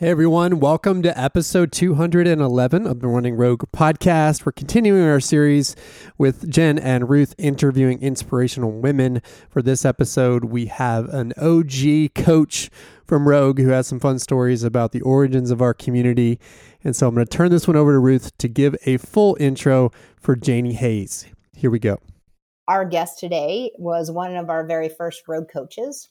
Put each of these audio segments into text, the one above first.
Hey everyone, welcome to episode 211 of the Running Rogue podcast. We're continuing our series with Jen and Ruth interviewing inspirational women. For this episode, we have an OG coach from Rogue who has some fun stories about the origins of our community. And so I'm going to turn this one over to Ruth to give a full intro for Janie Hays. Here we go. Our guest today was one of our very first Rogue coaches.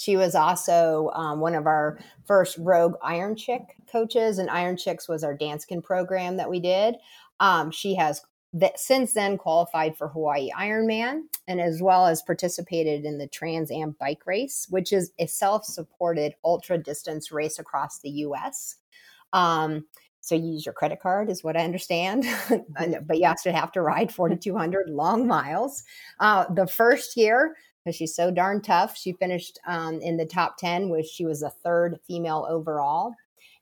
She was also um, one of our first Rogue Iron Chick coaches, and Iron Chicks was our Danskin program that we did. Um, she has that since then qualified for Hawaii Ironman and as well as participated in the Trans Am bike race, which is a self-supported ultra distance race across the US. Um, so you use your credit card is what I understand, but you also have to ride 4,200 long miles. Uh, the first year, because she's so darn tough. She finished um, in the top 10, which she was a third female overall.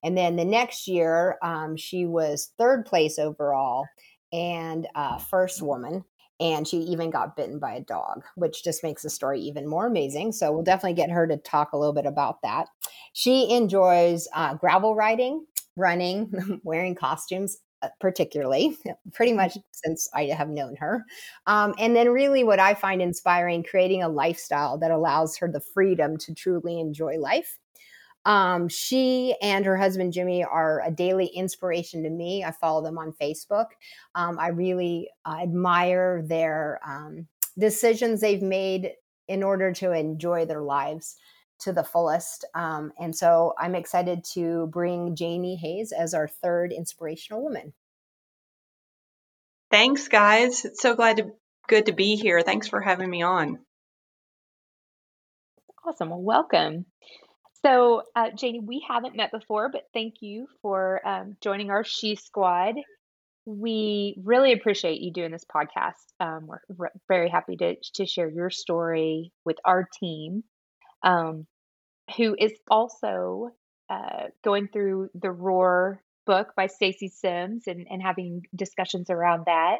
And then the next year, um, she was third place overall and uh, first woman. And she even got bitten by a dog, which just makes the story even more amazing. So we'll definitely get her to talk a little bit about that. She enjoys uh, gravel riding, running, wearing costumes, particularly, pretty much since I have known her. Um, and then, really, what I find inspiring creating a lifestyle that allows her the freedom to truly enjoy life. Um, she and her husband Jimmy are a daily inspiration to me. I follow them on Facebook. Um, I really uh, admire their um, decisions they've made in order to enjoy their lives to the fullest. Um, and so I'm excited to bring Janie Hays as our third inspirational woman. Thanks, guys. It's so glad to good to be here. Thanks for having me on. Awesome. Well, welcome. So, uh, Janie, we haven't met before, but thank you for um, joining our She Squad. We really appreciate you doing this podcast. Um, we're, we're very happy to, to share your story with our team um, who is also uh, going through the Roar book by Stacy Sims and, and having discussions around that.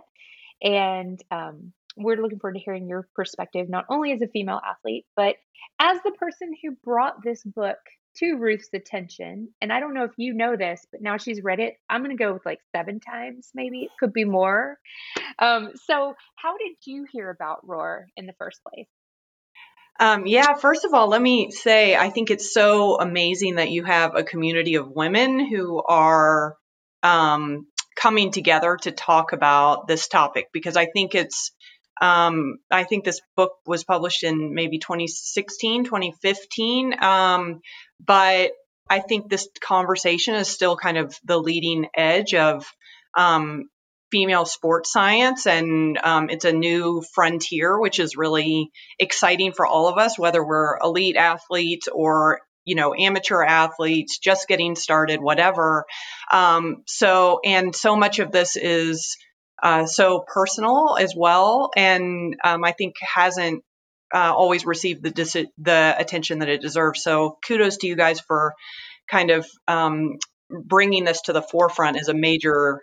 And um, we're looking forward to hearing your perspective, not only as a female athlete, but as the person who brought this book to Ruth's attention. And I don't know if you know this, but now she's read it. I'm going to go with like seven times, maybe it could be more. Um, so, how did you hear about Roar in the first place? Um, yeah, first of all, let me say I think it's so amazing that you have a community of women who are um, coming together to talk about this topic because I think it's um, I think this book was published in maybe 2016, 2015. Um, but I think this conversation is still kind of the leading edge of um, female sports science and um, it's a new frontier which is really exciting for all of us whether we're elite athletes or you know amateur athletes just getting started whatever. Um, so and so much of this is uh, so personal as well and um, i think hasn't uh, always received the dis- the attention that it deserves. So kudos to you guys for kind of um, bringing this to the forefront as a major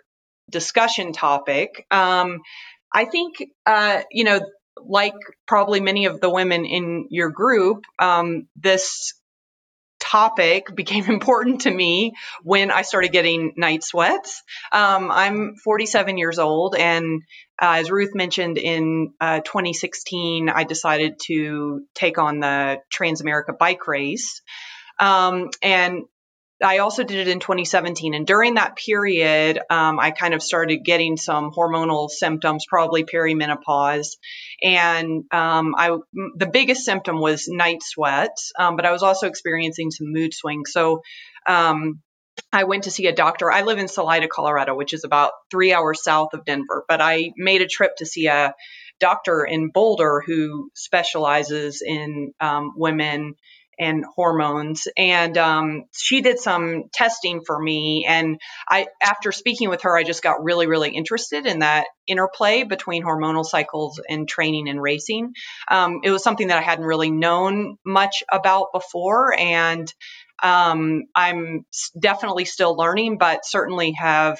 discussion topic. Um, I think, uh, you know, like probably many of the women in your group, um, this topic became important to me when I started getting night sweats. Um, I'm 47 years old, and uh, as Ruth mentioned, in uh, 2016, I decided to take on the Transamerica bike race. Um, and I also did it in 2017. And during that period, um, I kind of started getting some hormonal symptoms, probably perimenopause. And um, I, the biggest symptom was night sweats, um, but I was also experiencing some mood swings. So um, I went to see a doctor. I live in Salida, Colorado, which is about three hours south of Denver, but I made a trip to see a doctor in Boulder who specializes in um, women and hormones. And um, she did some testing for me. And I, after speaking with her, I just got really, really interested in that interplay between hormonal cycles and training and racing. Um, it was something that I hadn't really known much about before. And um, I'm definitely still learning, but certainly have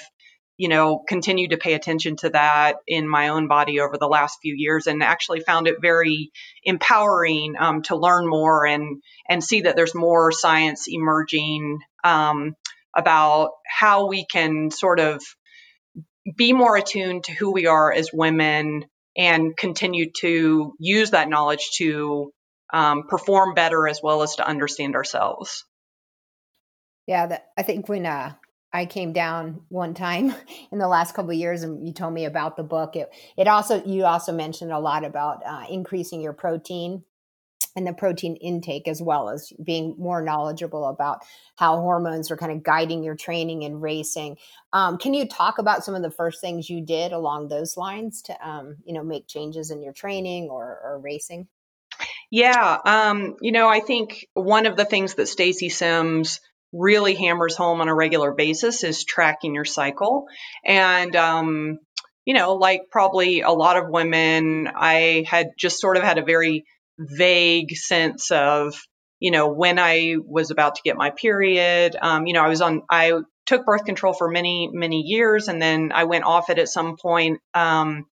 you know, continued to pay attention to that in my own body over the last few years, and actually found it very empowering um, to learn more and and see that there's more science emerging um, about how we can sort of be more attuned to who we are as women and continue to use that knowledge to um, perform better as well as to understand ourselves. Yeah, I think when uh, I came down one time in the last couple of years, and you told me about the book. It it also you also mentioned a lot about uh, increasing your protein and the protein intake as well as being more knowledgeable about how hormones are kind of guiding your training and racing. Um, can you talk about some of the first things you did along those lines to um, you know make changes in your training or, or racing? Yeah, um, you know, I think one of the things that Stacy Sims really hammers home on a regular basis is tracking your cycle. And, um, you know, like probably a lot of women, I had just sort of had a very vague sense of, you know, when I was about to get my period. Um, you know, I was on, I took birth control for many, many years and then I went off it at some point. Um,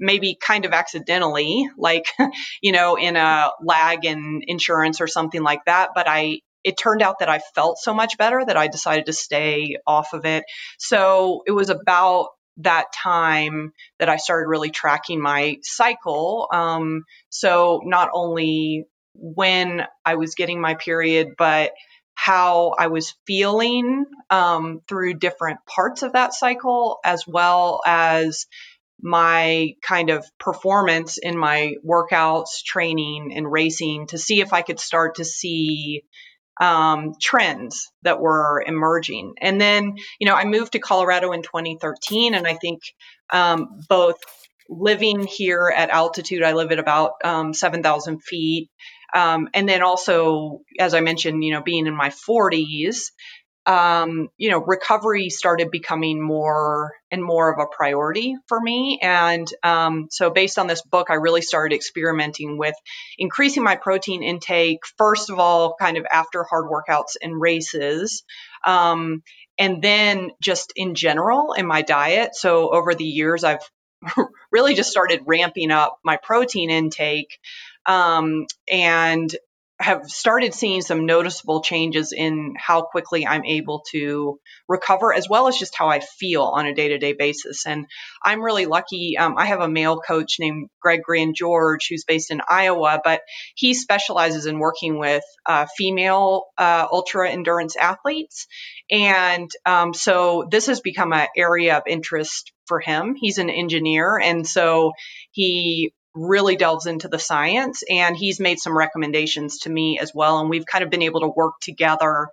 maybe kind of accidentally, like, you know, in a lag in insurance or something like that. But I it turned out that I felt so much better that I decided to stay off of it. So it was about that time that I started really tracking my cycle. Um, so not only when I was getting my period, but how I was feeling um, through different parts of that cycle, as well as my kind of performance in my workouts, training, and racing to see if I could start to see um, trends that were emerging. And then, you know, I moved to Colorado in 2013, and I think um, both living here at altitude, I live at about um, 7,000 feet. Um, and then also, as I mentioned, you know, being in my 40s, um, you know, recovery started becoming more and more of a priority for me. And um, so, based on this book, I really started experimenting with increasing my protein intake, first of all, kind of after hard workouts and races. Um, and then just in general in my diet. So, over the years, I've really just started ramping up my protein intake. Um, and have started seeing some noticeable changes in how quickly I'm able to recover, as well as just how I feel on a day to day basis. And I'm really lucky. Um, I have a male coach named Greg Grand George, who's based in Iowa, but he specializes in working with uh, female uh, ultra endurance athletes. And um, so this has become an area of interest for him. He's an engineer. And so he really delves into the science and he's made some recommendations to me as well. And we've kind of been able to work together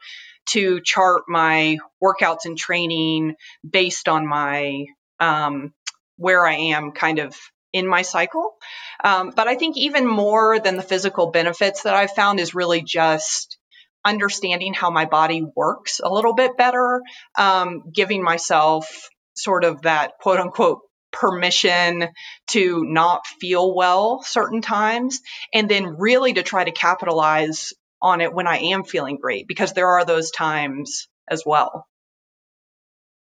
to chart my workouts and training based on my um, where I am kind of in my cycle. Um, but I think even more than the physical benefits that I've found is really just understanding how my body works a little bit better, um, giving myself sort of that quote unquote permission to not feel well certain times and then really to try to capitalize on it when I am feeling great because there are those times as well.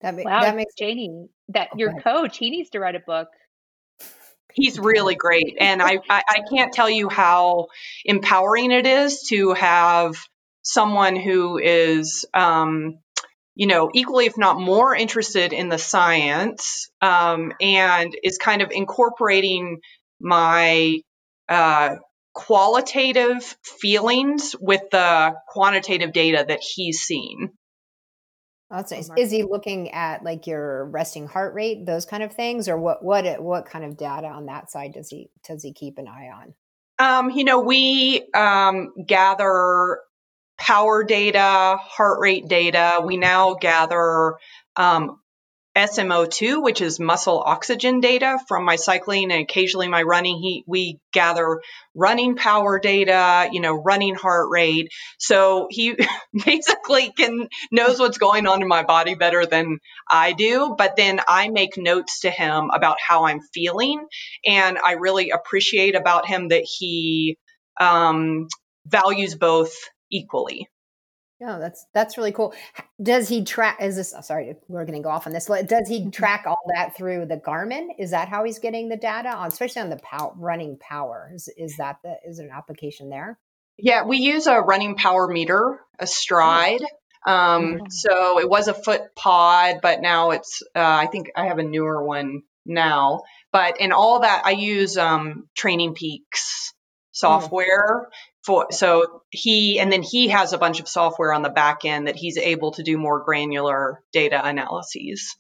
That, ma- wow, that makes Janie, that oh, your coach, he needs to write a book. He's really great. And I, I, I can't tell you how empowering it is to have someone who is um, you know, equally, if not more interested in the science um, and is kind of incorporating my uh, qualitative feelings with the quantitative data that he's seen. That's nice. Is he looking at like your resting heart rate, those kind of things, or what? What? What kind of data on that side does he does he keep an eye on? Um, you know, we um, gather power data, heart rate data. We now gather um, SMO2, which is muscle oxygen data from my cycling and occasionally my running. He, we gather running power data, you know, running heart rate. So he basically can knows what's going on in my body better than I do. But then I make notes to him about how I'm feeling, and I really appreciate about him that he um, values both equally. No, that's that's really cool. Does he track? Is this? Sorry, we're going to go off on this. Does he mm-hmm. track all that through the Garmin? Is that how he's getting the data on, especially on the pow- running power? Is is that the is there an application there? Yeah, we use a running power meter, a Stryd. Um, mm-hmm. So it was a foot pod, but now it's. Uh, I think I have a newer one now. But in all that, I use um, Training Peaks mm. software for so he and then he has a bunch of software on the back end that he's able to do more granular data analyses.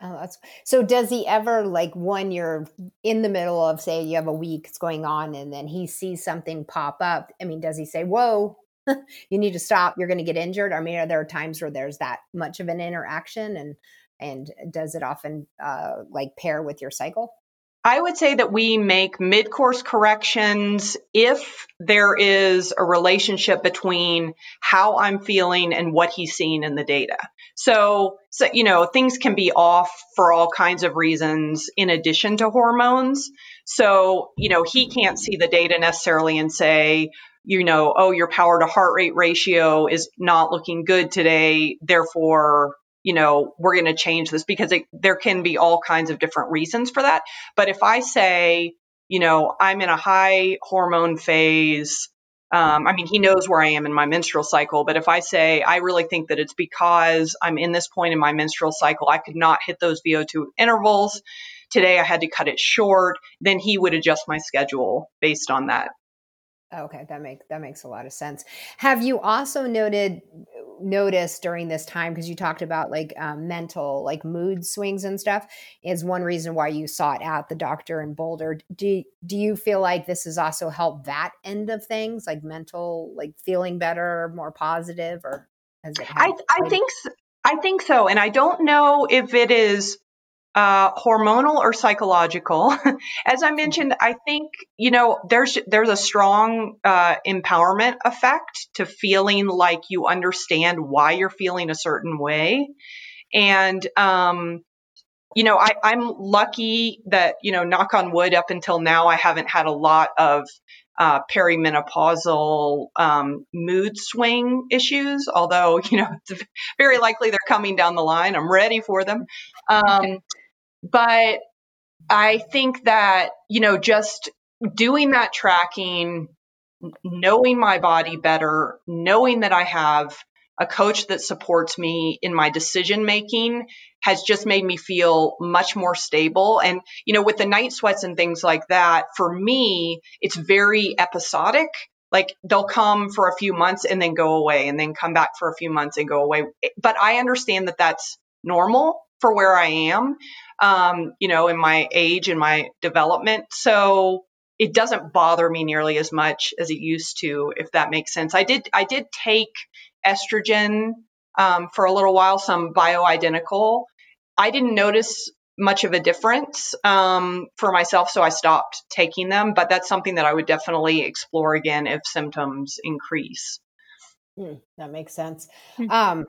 Oh, that's so. Does he ever like when you're in the middle of say you have a week it's going on and then he sees something pop up? I mean, does he say, "Whoa, you need to stop. You're going to get injured"? I mean, are there times where there's that much of an interaction and and does it often uh, like pair with your cycle? I would say that we make mid course corrections if there is a relationship between how I'm feeling and what he's seeing in the data. So, so, you know, things can be off for all kinds of reasons in addition to hormones. So, you know, he can't see the data necessarily and say, you know, oh, your power to heart rate ratio is not looking good today. Therefore, you know, we're going to change this because it, there can be all kinds of different reasons for that. But if I say, you know, I'm in a high hormone phase, um, I mean, he knows where I am in my menstrual cycle, but if I say, I really think that it's because I'm in this point in my menstrual cycle, I could not hit those VO2 intervals. Today I had to cut it short, then he would adjust my schedule based on that. Okay, that makes that makes a lot of sense. Have you also noted noticed during this time because you talked about like um, mental like mood swings and stuff is one reason why you sought out the doctor in Boulder. Do do you feel like this has also helped that end of things, like mental, like feeling better, more positive, or has it? I I think I think so, and I don't know if it is uh, hormonal or psychological. As I mentioned, I think you know there's there's a strong uh, empowerment effect to feeling like you understand why you're feeling a certain way, and um, you know I, I'm lucky that you know knock on wood up until now I haven't had a lot of uh, perimenopausal um, mood swing issues, although, you know, it's very likely they're coming down the line. I'm ready for them. Um, but I think that, you know, just doing that tracking, knowing my body better, knowing that I have a coach that supports me in my decision making has just made me feel much more stable. And, you know, with the night sweats and things like that, for me, it's very episodic. Like they'll come for a few months and then go away and then come back for a few months and go away. But I understand that that's normal for where I am um, you know, in my age and my development. So it doesn't bother me nearly as much as it used to, if that makes sense. I did I did take estrogen um, for a little while, some bioidentical. I didn't notice much of a difference um, for myself, so I stopped taking them. But that's something that I would definitely explore again if symptoms increase. Mm, that makes sense. Mm-hmm. Um,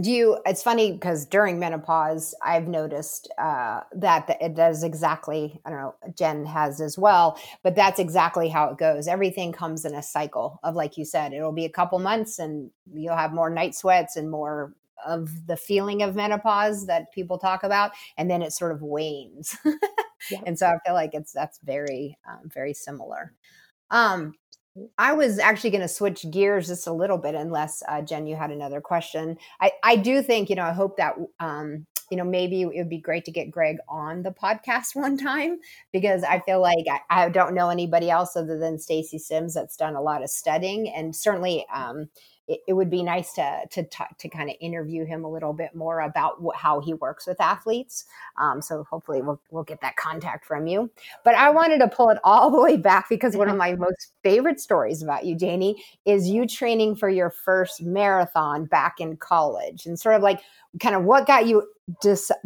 do you it's funny because during menopause i've noticed uh, that it does exactly i don't know jen has as well but that's exactly how it goes. Everything comes in a cycle of like you said it'll be a couple months and you'll have more night sweats and more of the feeling of menopause that people talk about and then it sort of wanes. And so i feel like it's that's very um, very similar. Um I was actually going to switch gears just a little bit, unless uh, Jen, you had another question. I, I do think, you know, I hope that, um, you know, maybe it would be great to get Greg on the podcast one time because I feel like I, I don't know anybody else other than Stacy Sims that's done a lot of studying, and certainly, um, it, it would be nice to to talk, to kind of interview him a little bit more about what, how he works with athletes. Um, so hopefully we'll we'll get that contact from you. But I wanted to pull it all the way back because one of my most favorite stories about you, Janie, is you training for your first marathon back in college, and sort of like kind of what got you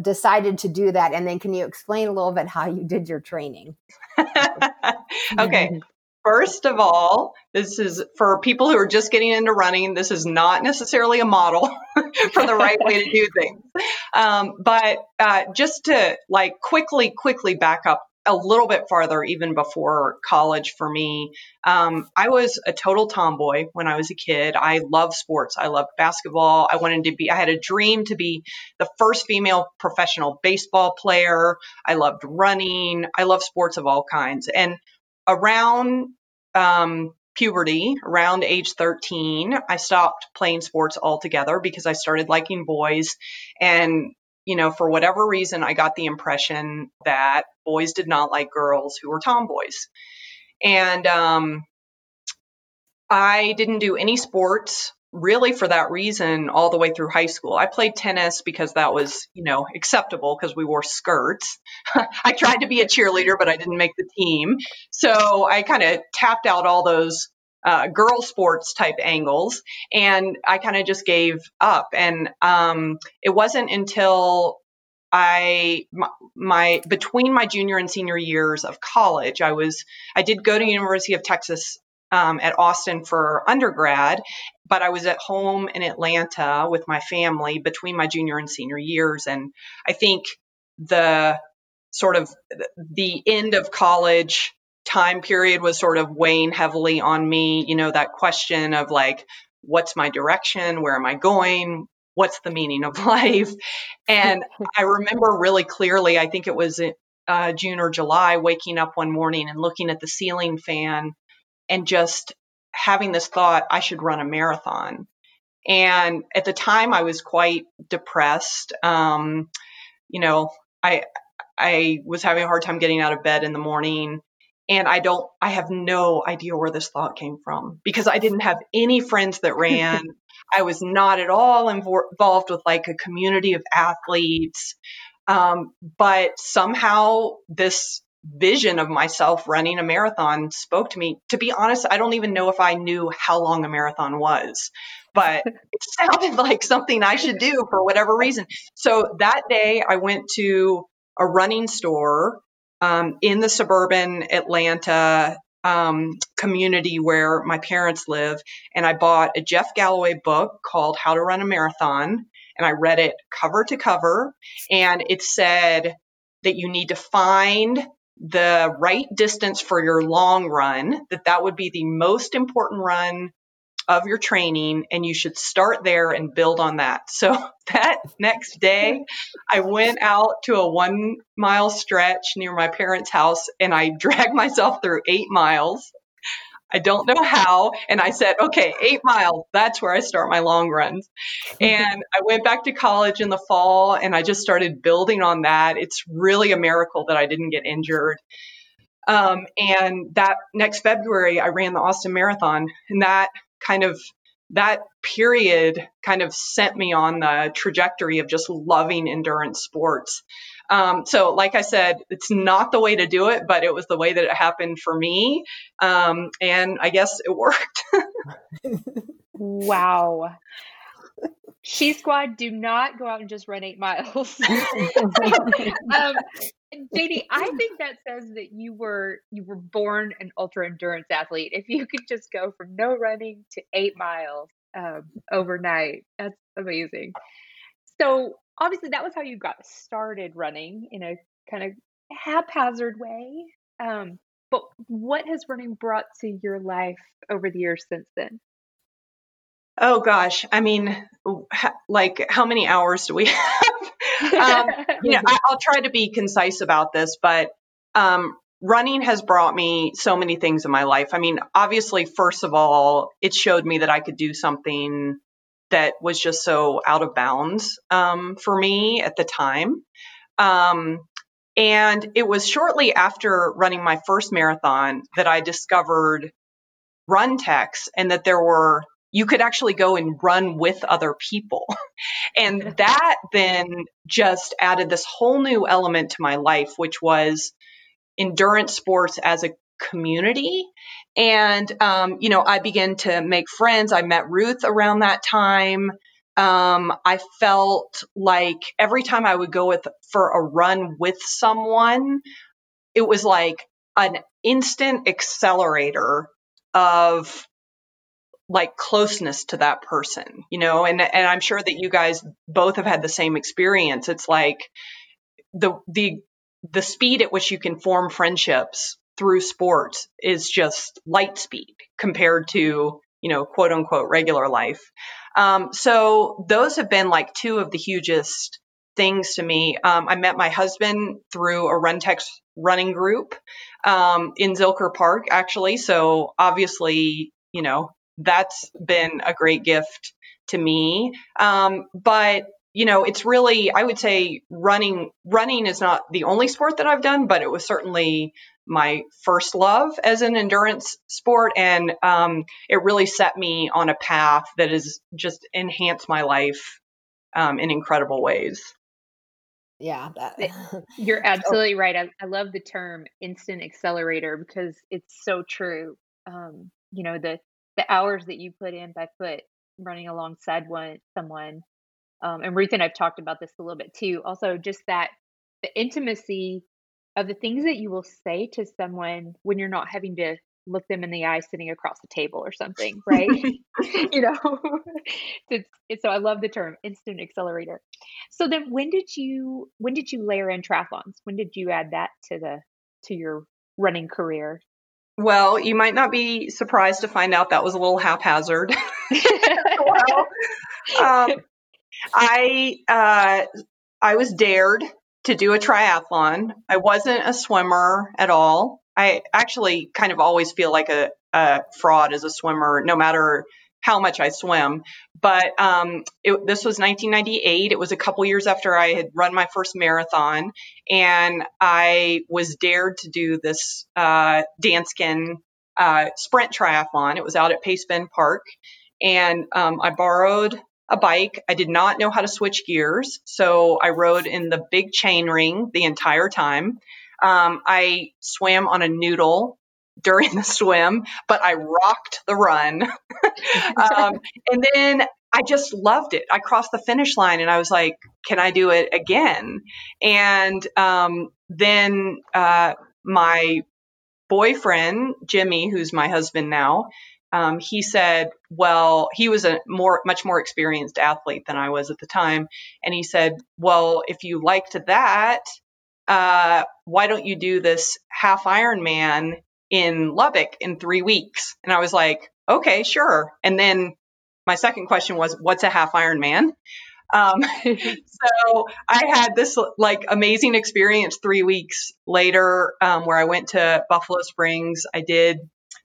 decided to do that, and then can you explain a little bit how you did your training? okay. First of all, this is for people who are just getting into running. This is not necessarily a model for the right way to do things. Um, but uh, just to like quickly, quickly back up a little bit farther even before college for me. Um, I was a total tomboy when I was a kid. I loved sports. I loved basketball. I wanted to be, I had a dream to be the first female professional baseball player. I loved running. I love sports of all kinds. And around um, puberty, around age 13, I stopped playing sports altogether because I started liking boys. And you know, for whatever reason, I got the impression that boys did not like girls who were tomboys. And um, I didn't do any sports really for that reason all the way through high school. I played tennis because that was, you know, acceptable because we wore skirts. I tried to be a cheerleader, but I didn't make the team. So I kind of tapped out all those uh, girl sports type angles, and I kind of just gave up. And um, it wasn't until I my, my, between my junior and senior years of college, I was I did go to University of Texas um, at Austin for undergrad, but I was at home in Atlanta with my family between my junior and senior years, and I think the sort of the end of college time period was sort of weighing heavily on me. You know, that question of like, what's my direction? Where am I going? What's the meaning of life? And I remember really clearly, I think it was uh, June or July, waking up one morning and looking at the ceiling fan and just having this thought, I should run a marathon. And at the time, I was quite depressed. Um, you know, I I was having a hard time getting out of bed in the morning and I don't, I have no idea where this thought came from because I didn't have any friends that ran. I was not at all involved with like a community of athletes. Um, but somehow this vision of myself running a marathon spoke to me. To be honest, I don't even know if I knew how long a marathon was, but it sounded like something I should do for whatever reason. So that day I went to a running store um, in the suburban Atlanta um, community where my parents live. And I bought a Jeff Galloway book called How to Run a Marathon. And I read it cover to cover. And it said that you need to find the right distance for your long run, that that would be the most important run of your training and you should start there and build on that. So that next day, I went out to a one mile stretch near my parents' house and I dragged myself through eight miles. I don't know how. And I said, okay, eight miles, that's where I start my long runs. And I went back to college in the fall and I just started building on that. It's really a miracle that I didn't get injured. Um, and that next February, I ran the Austin Marathon, and that kind of that period kind of sent me on the trajectory of just loving endurance sports. Um, so, like I said, it's not the way to do it, but it was the way that it happened for me. Um, and I guess it worked. wow. She Squad, do not go out and just run eight miles. um, JD, I think that says that you were you were born an ultra endurance athlete. If you could just go from no running to eight miles um, overnight, that's amazing. So obviously, that was how you got started running in a kind of haphazard way. Um, but what has running brought to your life over the years since then? Oh gosh, I mean, like how many hours do we have? um, you know, I, will try to be concise about this, but um, running has brought me so many things in my life. I mean, obviously, first of all, it showed me that I could do something that was just so out of bounds um, for me at the time. Um, and it was shortly after running my first marathon that I discovered run Runtex and that there were you could actually go and run with other people. and that then just added this whole new element to my life, which was endurance sports as a community. And, um, you know, I began to make friends. I met Ruth around that time. Um, I felt like every time I would go with for a run with someone, it was like an instant accelerator of like closeness to that person, you know, and and I'm sure that you guys both have had the same experience. It's like the the the speed at which you can form friendships through sports is just light speed compared to you know quote unquote regular life. Um, so those have been like two of the hugest things to me. Um, i met my husband through a runtex running group um, in zilker park actually. So obviously you know that's been a great gift to me. Um, but you know, it's really, I would say running, running is not the only sport that I've done, but it was certainly my first love as an endurance sport. And um, it really set me on a path that has just enhanced my life um, in incredible ways. Yeah. That, You're absolutely right. I, I love the term instant accelerator because it's so true. Um, you know, the, the hours that you put in by foot running alongside one someone um, and Ruth and I've talked about this a little bit too. Also, just that the intimacy of the things that you will say to someone when you're not having to look them in the eye sitting across the table or something, right? you know, it's, it's, so I love the term instant accelerator. So then, when did you when did you layer in triathlons? When did you add that to the to your running career? Well, you might not be surprised to find out that was a little haphazard. well, um, I uh, I was dared to do a triathlon. I wasn't a swimmer at all. I actually kind of always feel like a, a fraud as a swimmer, no matter how much I swim. But um, it, this was 1998. It was a couple years after I had run my first marathon, and I was dared to do this uh, Danskin uh, sprint triathlon. It was out at Pace Bend Park, and um, I borrowed a bike. I did not know how to switch gears, so I rode in the big chain ring the entire time. Um, I swam on a noodle during the swim, but I rocked the run. um, and then I just loved it. I crossed the finish line and I was like, can I do it again? And um, then uh, my boyfriend, Jimmy, who's my husband now, um, he said, well, he was a more, much more experienced athlete than I was at the time. And he said, well, if you liked that, uh, why don't you do this half Ironman in Lubbock in three weeks? And I was like, okay, sure. And then my second question was, what's a half Ironman? Um, so I had this like amazing experience three weeks later um, where I went to Buffalo Springs. I did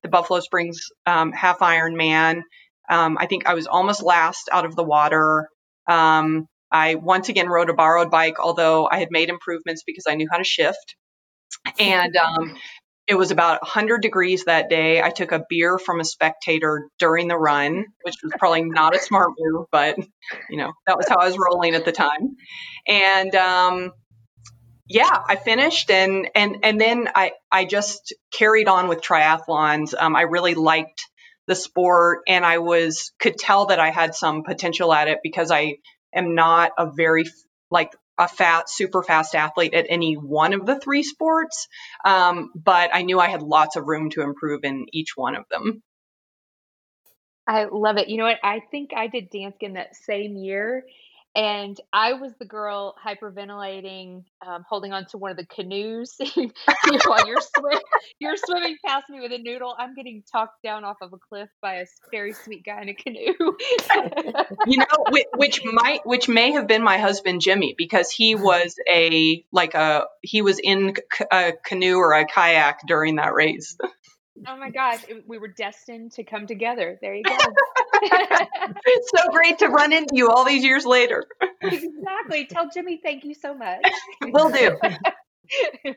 the Buffalo Springs um, half Ironman. Um, I think I was almost last out of the water. Um, I once again rode a borrowed bike, although I had made improvements because I knew how to shift. And um, it was about 100 degrees that day. I took a beer from a spectator during the run, which was probably not a smart move, but you know that was how I was rolling at the time. And um, yeah, I finished and and and then I I just carried on with triathlons. Um, I really liked the sport and I was could tell that I had some potential at it because I am not a very like a fat super fast athlete at any one of the three sports. Um, but i knew i had lots of room to improve in each one of them. I love it. You know what? I think i did Danskin that same year and I was the girl hyperventilating, um, holding on to one of the canoes while you're swim- you're swimming past me with a noodle. I'm getting talked down off of a cliff by a very sweet guy in a canoe. you know, which, which, might which may have been my husband Jimmy because he was a like a he was in a canoe or a kayak during that race. Oh my gosh, we were destined to come together. There you go. It's so great to run into you all these years later. Exactly. Tell Jimmy thank you so much. Will do.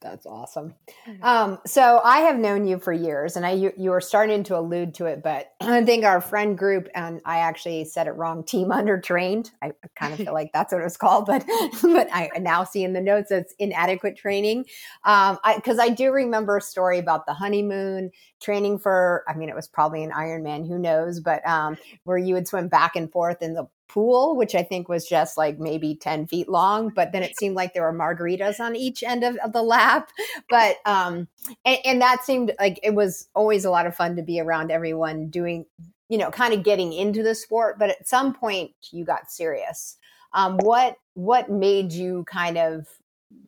That's awesome. Mm-hmm. Um, so I have known you for years, and I you, you were starting to allude to it, but I think our friend group and I actually said it wrong. Team under trained. I kind of feel like that's what it was called, but but I now see in the notes it's inadequate training. Um, because I, I do remember a story about the honeymoon training for. I mean, it was probably an Ironman, who knows? But um, where you would swim back and forth in the pool, which I think was just like maybe 10 feet long, but then it seemed like there were margaritas on each end of, of the lap. But, um, and, and, that seemed like it was always a lot of fun to be around everyone doing, you know, kind of getting into the sport. But at some point you got serious. Um, what what made you kind of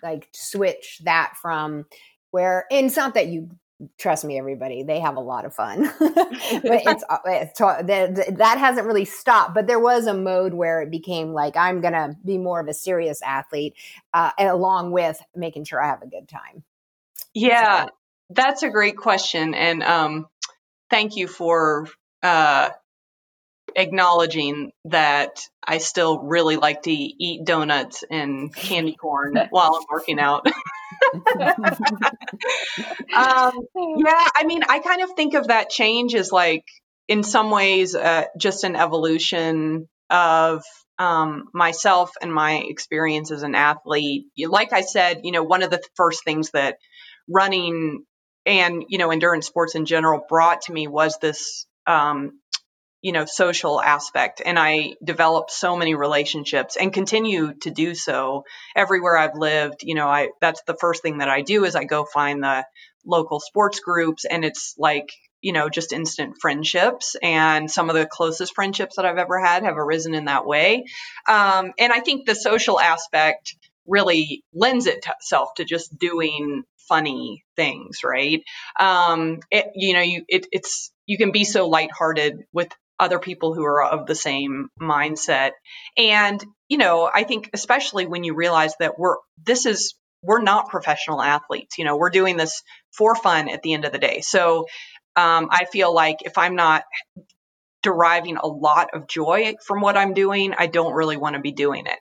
like switch that from where? And it's not that you trust me everybody they have a lot of fun but it's, uh, it's that hasn't really stopped but there was a mode where it became like i'm gonna be more of a serious athlete uh, along with making sure i have a good time yeah so. that's a great question and um, thank you for uh, acknowledging that I still really like to eat donuts and candy corn while I'm working out. Um, yeah, I mean, I kind of think of that change as like, in some ways, uh, just an evolution of um, myself and my experience as an athlete. Like I said, you know, one of the first things that running and you know endurance sports in general brought to me was this um, you know social aspect and i developed so many relationships and continue to do so everywhere i've lived you know i that's the first thing that i do is i go find the local sports groups and it's like you know just instant friendships and some of the closest friendships that i've ever had have arisen in that way um, and i think the social aspect really lends itself to just doing funny things, right? Um, it, you know, you it, it's you can be so lighthearted with other people who are of the same mindset. And, you know, I think especially when you realize that we're, this is, we're not professional athletes. You know, we're doing this for fun at the end of the day. So um, I feel like if I'm not deriving a lot of joy from what I'm doing, I don't really want to be doing it.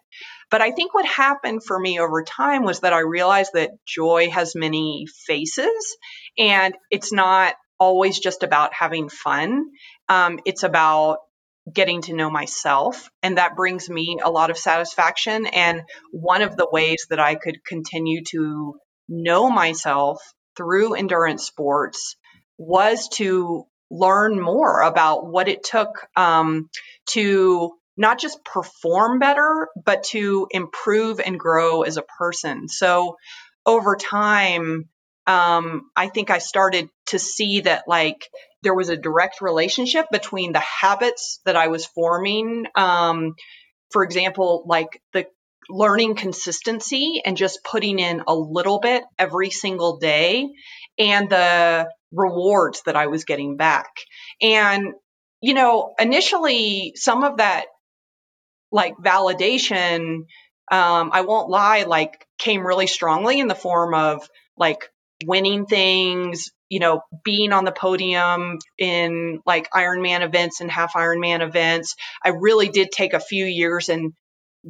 But I think what happened for me over time was that I realized that joy has many faces and it's not always just about having fun. Um, it's about getting to know myself. And that brings me a lot of satisfaction. And one of the ways that I could continue to know myself through endurance sports was to learn more about what it took um, to not just perform better, but to improve and grow as a person. So over time, um, I think I started to see that like there was a direct relationship between the habits that I was forming. Um, for example, like the learning consistency and just putting in a little bit every single day and the rewards that I was getting back. And, you know, initially some of that like validation, um, I won't lie, like came really strongly in the form of like winning things, you know, being on the podium in like Ironman events and half Ironman events. I really did take a few years and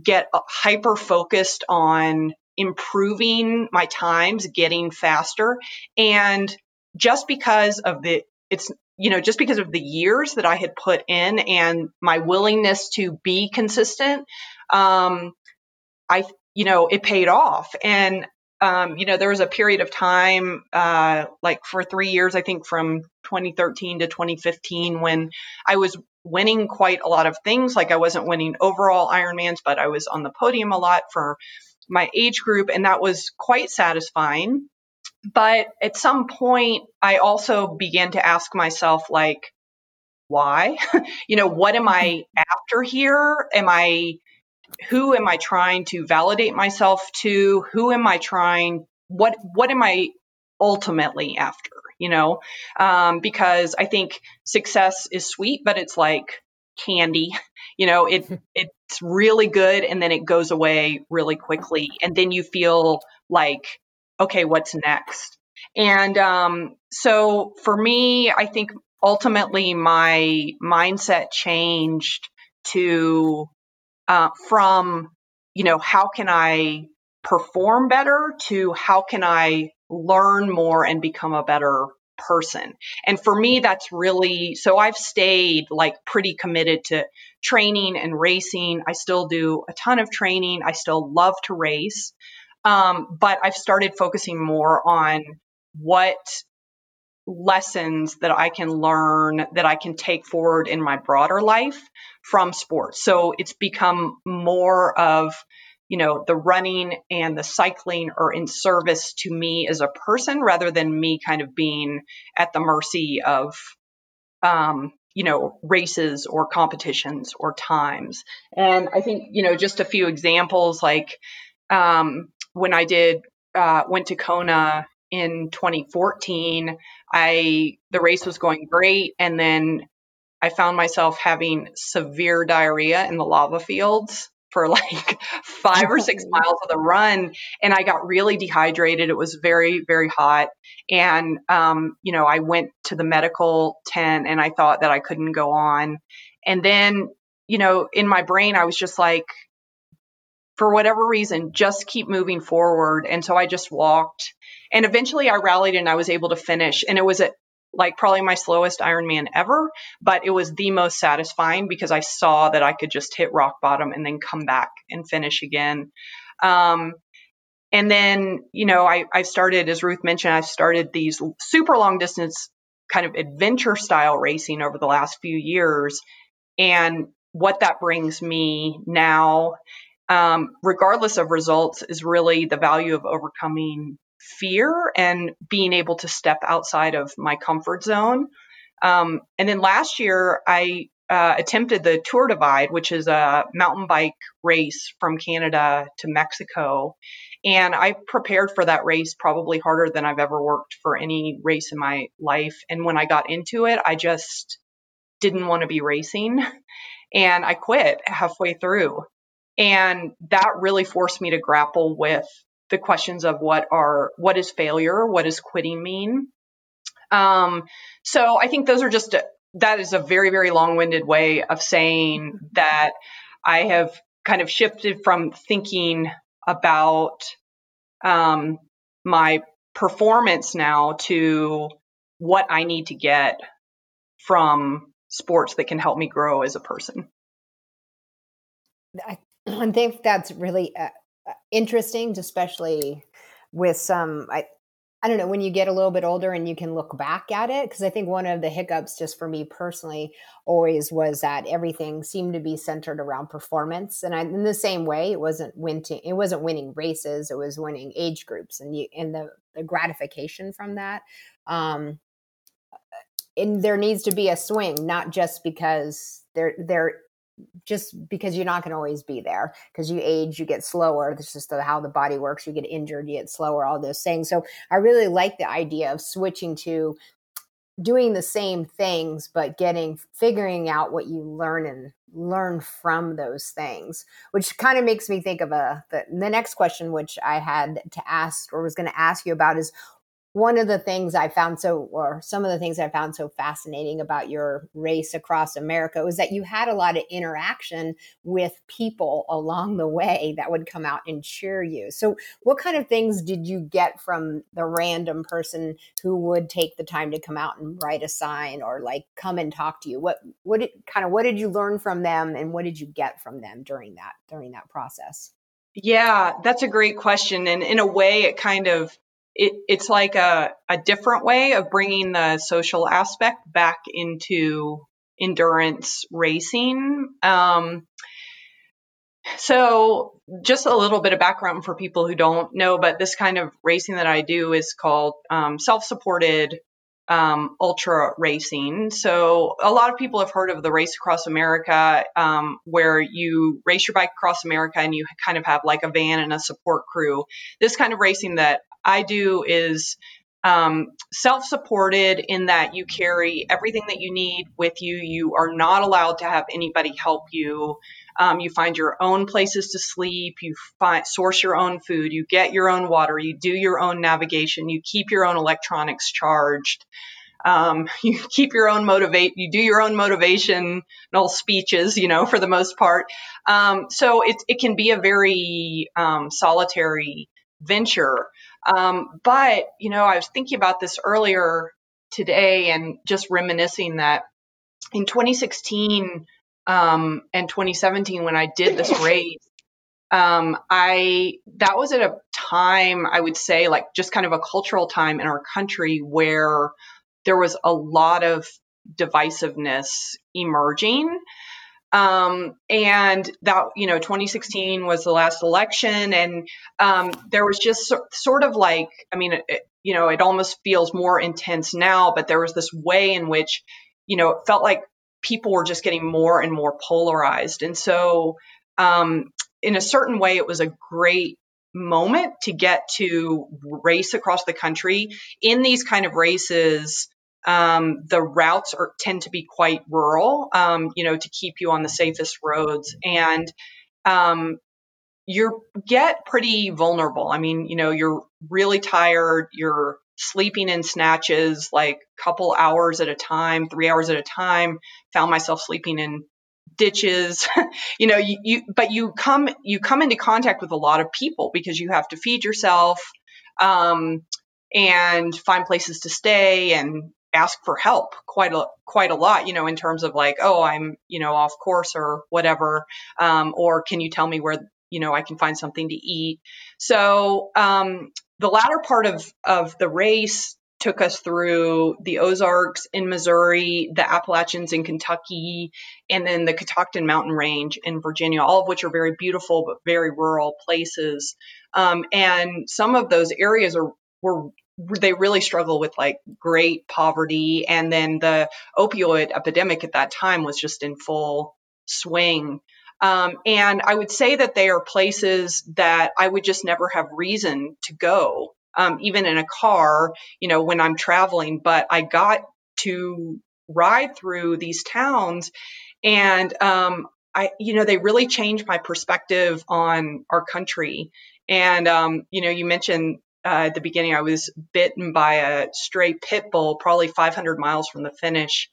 get hyper focused on improving my times, getting faster. And just because of the, it's, you know, just because of the years that I had put in and my willingness to be consistent, um, I, you know, it paid off. And um, you know, there was a period of time, uh, like for three years, I think from 2013 to 2015, when I was winning quite a lot of things. Like I wasn't winning overall Ironmans, but I was on the podium a lot for my age group, and that was quite satisfying. But at some point, I also began to ask myself, like, why? you know, what am I after here? Am I who am I trying to validate myself to? Who am I trying? What what am I ultimately after? You know, um, because I think success is sweet, but it's like candy. You know, it it's really good, and then it goes away really quickly, and then you feel like, okay, what's next? And um, so for me, I think ultimately my mindset changed to uh, from, you know, how can I perform better to how can I learn more and become a better person. And for me, that's really so I've stayed like pretty committed to training and racing. I still do a ton of training. I still love to race. Um, but I've started focusing more on what lessons that I can learn that I can take forward in my broader life from sports. So it's become more of, you know, the running and the cycling are in service to me as a person rather than me kind of being at the mercy of, um, you know, races or competitions or times. And I think, you know, just a few examples like um, when I did, uh, went to Kona in 2014, I, the race was going great. And then I found myself having severe diarrhea in the lava fields for like five or six miles of the run and i got really dehydrated. It was very very hot and um, you know i went to the medical tent and i thought that i couldn't go on. And then you know in my brain i was just like for whatever reason just keep moving forward. And so i just walked and eventually i rallied and i was able to finish and it was a, like probably my slowest Ironman ever, but it was the most satisfying because I saw that I could just hit rock bottom and then come back and finish again. Um, and then, you know, I, I started, as Ruth mentioned, I've started these super long distance kind of adventure style racing over the last few years. And what that brings me now, um, regardless of results, is really the value of overcoming fear and being able to step outside of my comfort zone. Um, and then last year, I uh, attempted the Tour Divide, which is a mountain bike race from Canada to Mexico. And I prepared for that race probably harder than I've ever worked for any race in my life. And when I got into it, I just didn't want to be racing and I quit halfway through. And that really forced me to grapple with the questions of what are what is failure, what does quitting mean. Um, so I think those are just that is a very very long-winded way of saying that I have kind of shifted from thinking about um, my performance now to what I need to get from sports that can help me grow as a person. I, think that's really uh, interesting, especially with some. I I don't know when you get a little bit older and you can look back at it because I think one of the hiccups, just for me personally, always was that everything seemed to be centered around performance, and I, in the same way, it wasn't winning. It wasn't winning races; it was winning age groups, and you and the the gratification from that. Um, and there needs to be a swing, not just because there there just because you're not going to always be there. Because you age you get slower. This is how the body works. You get injured you get slower all those things. So i really like the idea of switching to doing the same things but getting figuring out what you learn and learn from those things which kind of makes me think of a the, the next question which i had to ask or was going to ask you about is one of the things I found so, or some of the things I found so fascinating about your race across America was that you had a lot of interaction with people along the way that would come out and cheer you. So, what kind of things did you get from the random person who would take the time to come out and write a sign or like come and talk to you? What, what did, kind of, what did you learn from them and what did you get from them during that, during that process? Yeah, that's a great question. And in a way, it kind of it, it's like a, a different way of bringing the social aspect back into endurance racing. Um, so, just a little bit of background for people who don't know, but this kind of racing that I do is called um, self supported um, ultra racing. So, a lot of people have heard of the Race Across America, um, where you race your bike across America and you kind of have like a van and a support crew. This kind of racing that I do is um, self supported in that you carry everything that you need with you. You are not allowed to have anybody help you. Um, you find your own places to sleep. You find, source your own food. You get your own water. You do your own navigation. You keep your own electronics charged. Um, you keep your own motivate. You do your own motivational speeches. You know, for the most part. Um, so it it can be a very um, solitary venture. Um, but, you know, I was thinking about this earlier today and just reminiscing that in 2016 um, and 2017, when I did this race, um, I that was at a time I would say like just kind of a cultural time in our country where there was a lot of divisiveness emerging. Um, and that, you know, 2016 was the last election. And um, there was just so, sort of like, I mean, it, you know, it almost feels more intense now, but there was this way in which, you know, it felt like people were just getting more and more polarized. And so, um, in a certain way, it was a great moment to get to race across the country. In these kind of races, um, the routes are, tend to be quite rural, um, you know, to keep you on the safest roads. And um, you get pretty vulnerable. I mean, you know, you're really tired, you're sleeping in snatches, like a couple hours at a time, three hours at a time, found myself sleeping in ditches you know you, you but you come you come into contact with a lot of people because you have to feed yourself um, and find places to stay and ask for help quite a quite a lot you know in terms of like oh i'm you know off course or whatever um, or can you tell me where you know i can find something to eat so um, the latter part of of the race took us through the Ozarks in Missouri, the Appalachians in Kentucky, and then the Catoctin Mountain Range in Virginia, all of which are very beautiful but very rural places. Um, and some of those areas are were they really struggle with like great poverty, and then the opioid epidemic at that time was just in full swing. Um, and I would say that they are places that I would just never have reason to go um, even in a car, you know, when I'm traveling. But I got to ride through these towns and um, I, you know, they really changed my perspective on our country. And, um, you know, you mentioned uh, at the beginning, I was bitten by a stray pit bull, probably 500 miles from the finish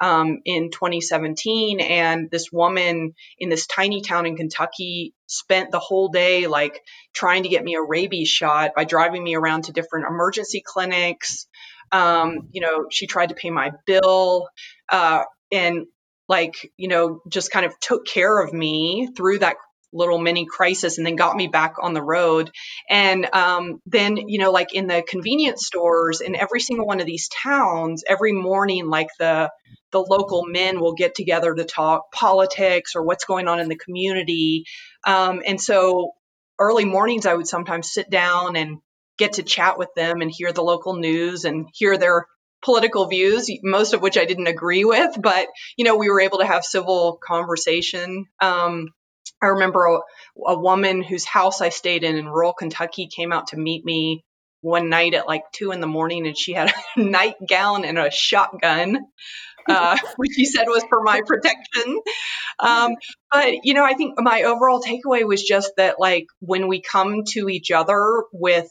um, in 2017. And this woman in this tiny town in Kentucky spent the whole day like trying to get me a rabies shot by driving me around to different emergency clinics. Um, you know, she tried to pay my bill uh, and like, you know, just kind of took care of me through that little mini crisis and then got me back on the road. And um, then, you know, like in the convenience stores in every single one of these towns, every morning, like the the local men will get together to talk politics or what's going on in the community. Um, and so early mornings, I would sometimes sit down and get to chat with them and hear the local news and hear their political views, most of which I didn't agree with, but you know, we were able to have civil conversation. Um, I remember a, a woman whose house I stayed in in rural Kentucky came out to meet me one night at like two in the morning and she had a nightgown and a shotgun, uh, which she said was for my protection. Um, but, you know, I think my overall takeaway was just that, like, when we come to each other with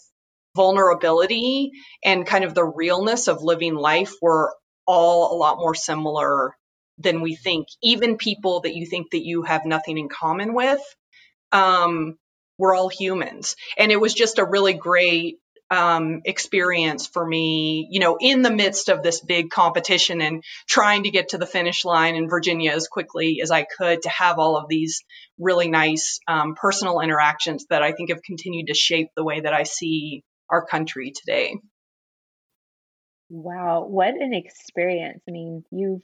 vulnerability and kind of the realness of living life, we're all a lot more similar than we think. Even people that you think that you have nothing in common with, um, we're all humans. And it was just a really great um, experience for me, you know, in the midst of this big competition and trying to get to the finish line in Virginia as quickly as I could to have all of these really nice um, personal interactions that I think have continued to shape the way that I see our country today. Wow, what an experience. I mean, you've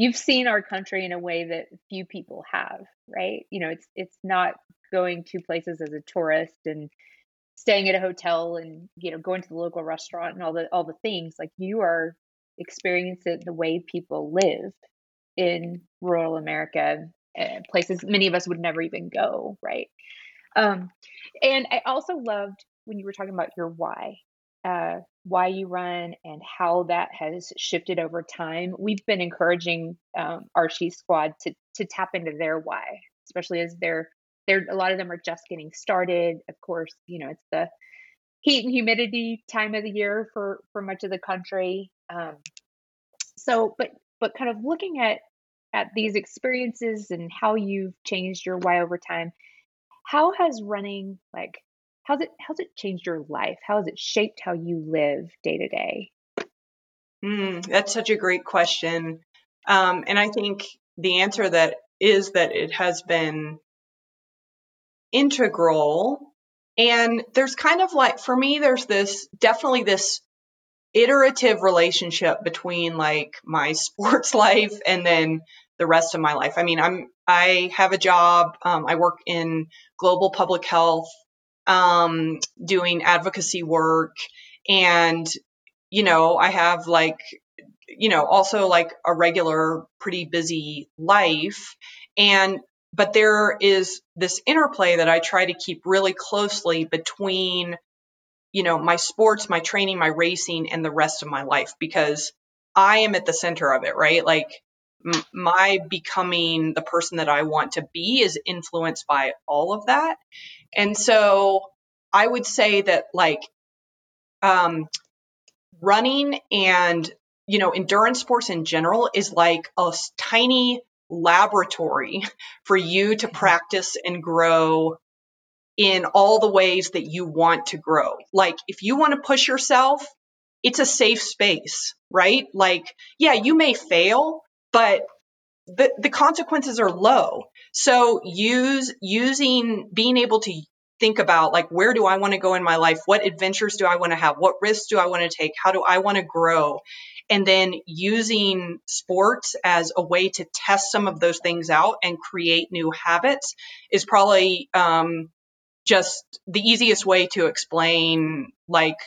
you've seen our country in a way that few people have, right? You know, it's it's not going to places as a tourist and staying at a hotel and you know going to the local restaurant and all the all the things like you are experiencing the way people live in rural America, uh, places many of us would never even go, right? Um, and I also loved when you were talking about your why, uh, why you run and how that has shifted over time. We've been encouraging um, She Squad to to tap into their why, especially as they're they're a lot of them are just getting started. Of course, you know it's the heat and humidity time of the year for for much of the country. Um, so, but but kind of looking at at these experiences and how you've changed your why over time, how has running like how's it how's it changed your life? How has it shaped how you live day to day? Mm, that's such a great question. Um, and I think the answer that is that it has been integral. And there's kind of like, for me, there's this definitely this iterative relationship between like my sports life and then the rest of my life. I mean, I'm, I have a job. Um, I work in global public health um, doing advocacy work. And, you know, I have like you know, also like a regular, pretty busy life. And, but there is this interplay that I try to keep really closely between, you know, my sports, my training, my racing, and the rest of my life because I am at the center of it, right? Like, m- my becoming the person that I want to be is influenced by all of that. And so I would say that like um, running and you know endurance sports in general is like a tiny laboratory for you to practice and grow in all the ways that you want to grow. Like if you want to push yourself, it's a safe space, right? Like yeah, you may fail, but the, the consequences are low. So use using being able to think about like where do I want to go in my life? What adventures do I want to have? What risks do I want to take? How do I want to grow? And then using sports as a way to test some of those things out and create new habits is probably um, just the easiest way to explain like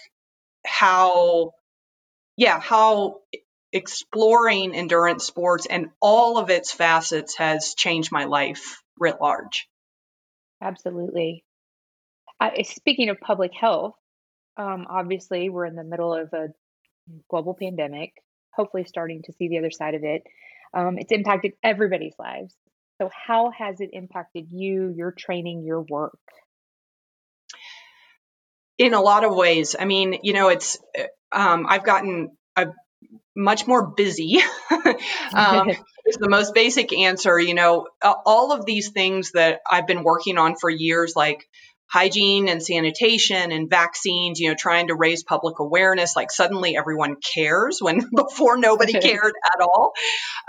how yeah how exploring endurance sports and all of its facets has changed my life writ large. Absolutely. Uh, speaking of public health, um, obviously we're in the middle of a global pandemic, hopefully starting to see the other side of it. Um, it's impacted everybody's lives. So, how has it impacted you, your training, your work? In a lot of ways. I mean, you know, it's, uh, um, I've gotten, I've much more busy. Um, is the most basic answer you know all of these things that i've been working on for years like hygiene and sanitation and vaccines you know trying to raise public awareness like suddenly everyone cares when before nobody cared at all.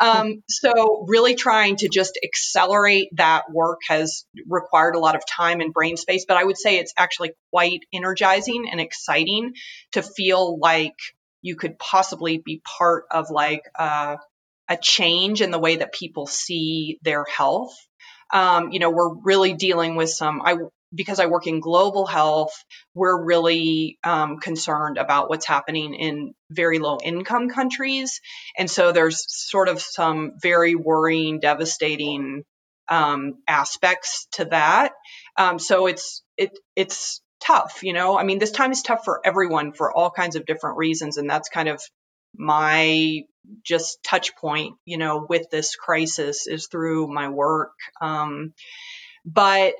Um, so really trying to just accelerate that work has required a lot of time and brain space but i would say it's actually quite energizing and exciting to feel like you could possibly be part of like uh, a change in the way that people see their health. Um, you know, we're really dealing with some. I because I work in global health, we're really um, concerned about what's happening in very low income countries, and so there's sort of some very worrying, devastating um, aspects to that. Um, so it's it it's tough, you know? I mean, this time is tough for everyone for all kinds of different reasons. And that's kind of my just touch point, you know, with this crisis is through my work. Um, but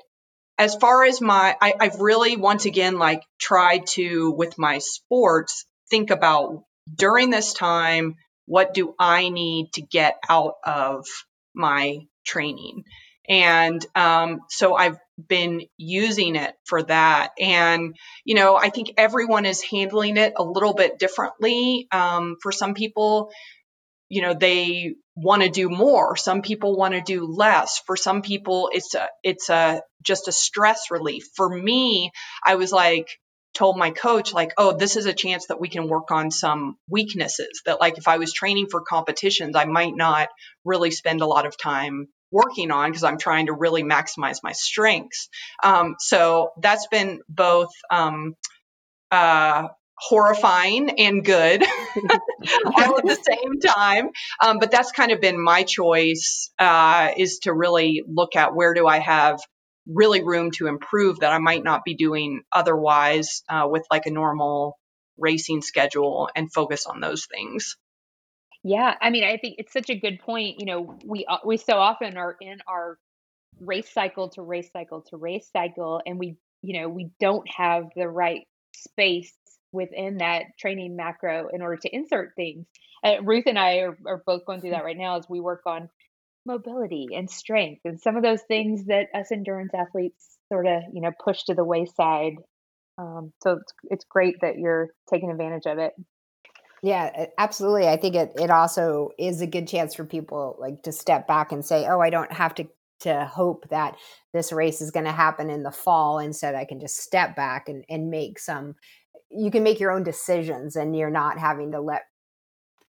as far as my, I, I've really once again like tried to, with my sports, think about during this time, what do I need to get out of my training? And um, so I've been using it for that. And, you know, I think everyone is handling it a little bit differently. Um, for some people, you know, they want to do more. Some people want to do less. For some people, it's a, it's a, just a stress relief. For me, I was like, told my coach like oh this is a chance that we can work on some weaknesses that like if i was training for competitions i might not really spend a lot of time working on because I'm trying to really maximize my strengths. Um, so that's been both um, uh, horrifying and good all at the same time. Um, but that's kind of been my choice uh, is to really look at where do I have really room to improve that I might not be doing otherwise uh, with like a normal racing schedule and focus on those things. Yeah, I mean, I think it's such a good point. You know, we uh, we so often are in our race cycle to race cycle to race cycle, and we, you know, we don't have the right space within that training macro in order to insert things. Uh, Ruth and I are, are both going through that right now as we work on mobility and strength and some of those things that us endurance athletes sort of, you know, push to the wayside. Um, so it's, it's great that you're taking advantage of it. Yeah, absolutely. I think it it also is a good chance for people like to step back and say, "Oh, I don't have to to hope that this race is going to happen in the fall. Instead, I can just step back and and make some you can make your own decisions and you're not having to let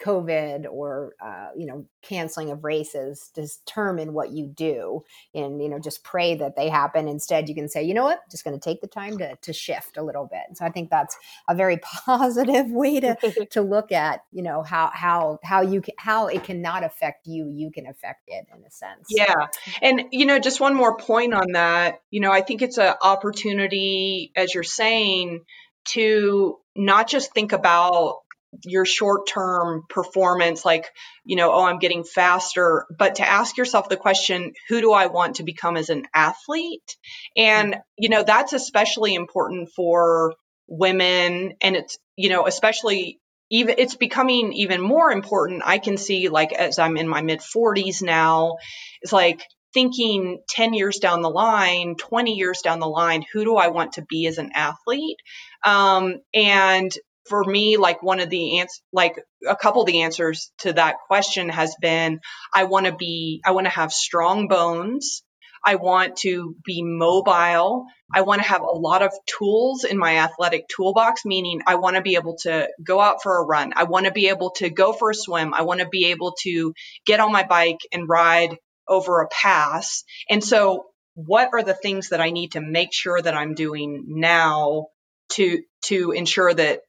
COVID or uh, you know canceling of races determine what you do, and you know just pray that they happen. Instead, you can say, you know what, just going to take the time to to shift a little bit. And so I think that's a very positive way to to look at you know how how how you can, how it cannot affect you, you can affect it in a sense. Yeah, and you know just one more point on that. You know I think it's an opportunity, as you're saying, to not just think about your short term performance, like, you know, oh, I'm getting faster, but to ask yourself the question, who do I want to become as an athlete? And, you know, that's especially important for women. And it's, you know, especially even it's becoming even more important. I can see, like, as I'm in my mid 40s now, it's like, thinking 10 years down the line, 20 years down the line, who do I want to be as an athlete? Um, and for me, like one of the answers, like a couple of the answers to that question has been, I want to be, I want to have strong bones. I want to be mobile. I want to have a lot of tools in my athletic toolbox, meaning I want to be able to go out for a run. I want to be able to go for a swim. I want to be able to get on my bike and ride over a pass. And so what are the things that I need to make sure that I'm doing now to to ensure that